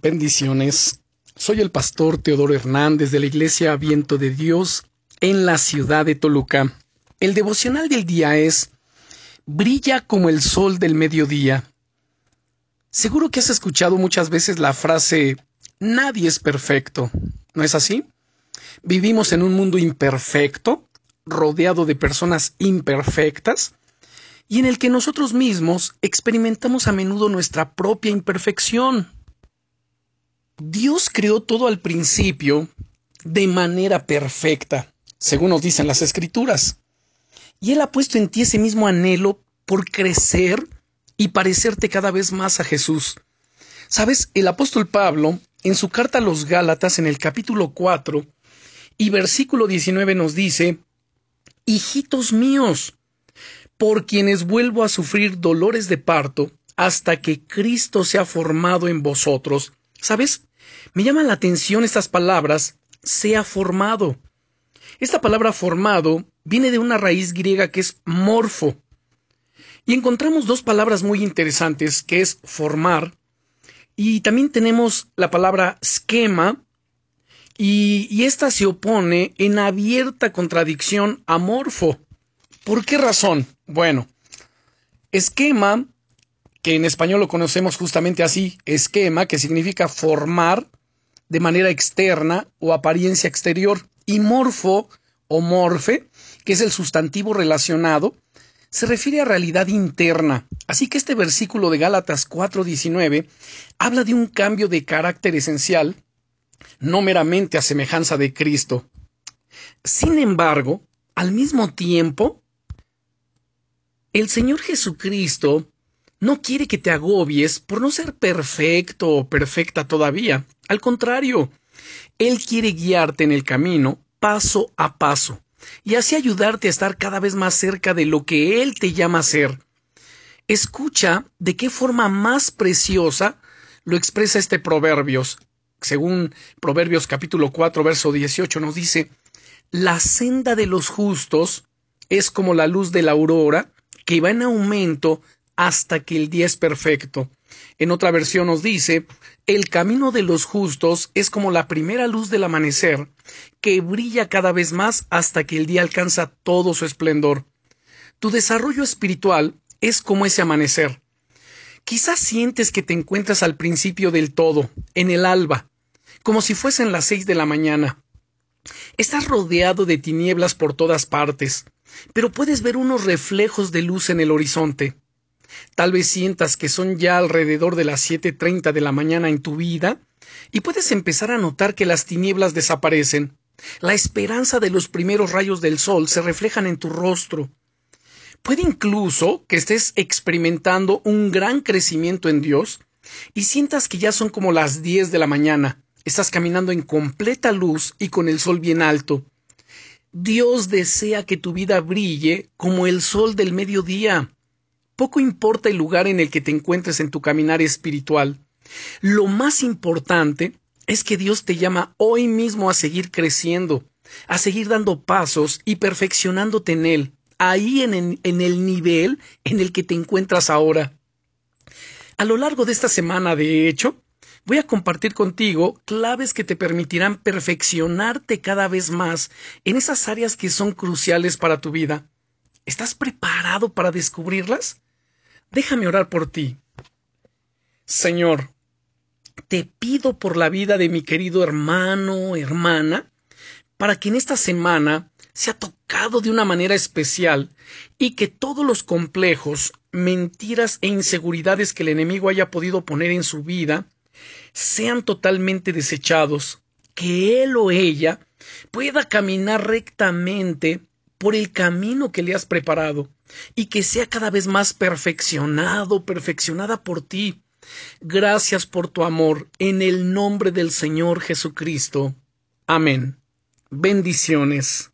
Bendiciones. Soy el pastor Teodoro Hernández de la Iglesia Viento de Dios en la ciudad de Toluca. El devocional del día es Brilla como el sol del mediodía. Seguro que has escuchado muchas veces la frase Nadie es perfecto. ¿No es así? Vivimos en un mundo imperfecto, rodeado de personas imperfectas, y en el que nosotros mismos experimentamos a menudo nuestra propia imperfección. Dios creó todo al principio de manera perfecta, según nos dicen las escrituras, y Él ha puesto en ti ese mismo anhelo por crecer y parecerte cada vez más a Jesús. Sabes, el apóstol Pablo, en su carta a los Gálatas, en el capítulo 4 y versículo 19 nos dice, Hijitos míos, por quienes vuelvo a sufrir dolores de parto hasta que Cristo se ha formado en vosotros. ¿Sabes? Me llaman la atención estas palabras, se ha formado. Esta palabra formado viene de una raíz griega que es morfo. Y encontramos dos palabras muy interesantes, que es formar, y también tenemos la palabra esquema, y, y esta se opone en abierta contradicción a morfo. ¿Por qué razón? Bueno, esquema, que en español lo conocemos justamente así, esquema, que significa formar de manera externa o apariencia exterior, y morfo o morfe, que es el sustantivo relacionado, se refiere a realidad interna. Así que este versículo de Gálatas 4:19 habla de un cambio de carácter esencial, no meramente a semejanza de Cristo. Sin embargo, al mismo tiempo, el Señor Jesucristo no quiere que te agobies por no ser perfecto o perfecta todavía. Al contrario, Él quiere guiarte en el camino paso a paso y así ayudarte a estar cada vez más cerca de lo que Él te llama a ser. Escucha de qué forma más preciosa lo expresa este Proverbios. Según Proverbios capítulo 4, verso 18 nos dice, La senda de los justos es como la luz de la aurora, que va en aumento hasta que el día es perfecto. En otra versión nos dice, el camino de los justos es como la primera luz del amanecer, que brilla cada vez más hasta que el día alcanza todo su esplendor. Tu desarrollo espiritual es como ese amanecer. Quizás sientes que te encuentras al principio del todo, en el alba, como si fuesen las seis de la mañana. Estás rodeado de tinieblas por todas partes, pero puedes ver unos reflejos de luz en el horizonte. Tal vez sientas que son ya alrededor de las 7.30 de la mañana en tu vida y puedes empezar a notar que las tinieblas desaparecen. La esperanza de los primeros rayos del sol se reflejan en tu rostro. Puede incluso que estés experimentando un gran crecimiento en Dios y sientas que ya son como las 10 de la mañana. Estás caminando en completa luz y con el sol bien alto. Dios desea que tu vida brille como el sol del mediodía. Poco importa el lugar en el que te encuentres en tu caminar espiritual. Lo más importante es que Dios te llama hoy mismo a seguir creciendo, a seguir dando pasos y perfeccionándote en Él, ahí en, el nivel en el que te encuentras ahora. A lo largo de esta semana, de hecho, voy a compartir contigo claves que te permitirán perfeccionarte cada vez más en esas áreas que son cruciales para tu vida. ¿Estás preparado para descubrirlas? Déjame orar por ti. Señor, te pido por la vida de mi querido hermano, hermana, para que en esta semana sea tocado de una manera especial y que todos los complejos, mentiras e inseguridades que el enemigo haya podido poner en su vida sean totalmente desechados, que él o ella pueda caminar rectamente por el camino que le has preparado y que sea cada vez más perfeccionado, perfeccionada por ti. Gracias por tu amor, en el nombre del Señor Jesucristo. Amén. Bendiciones.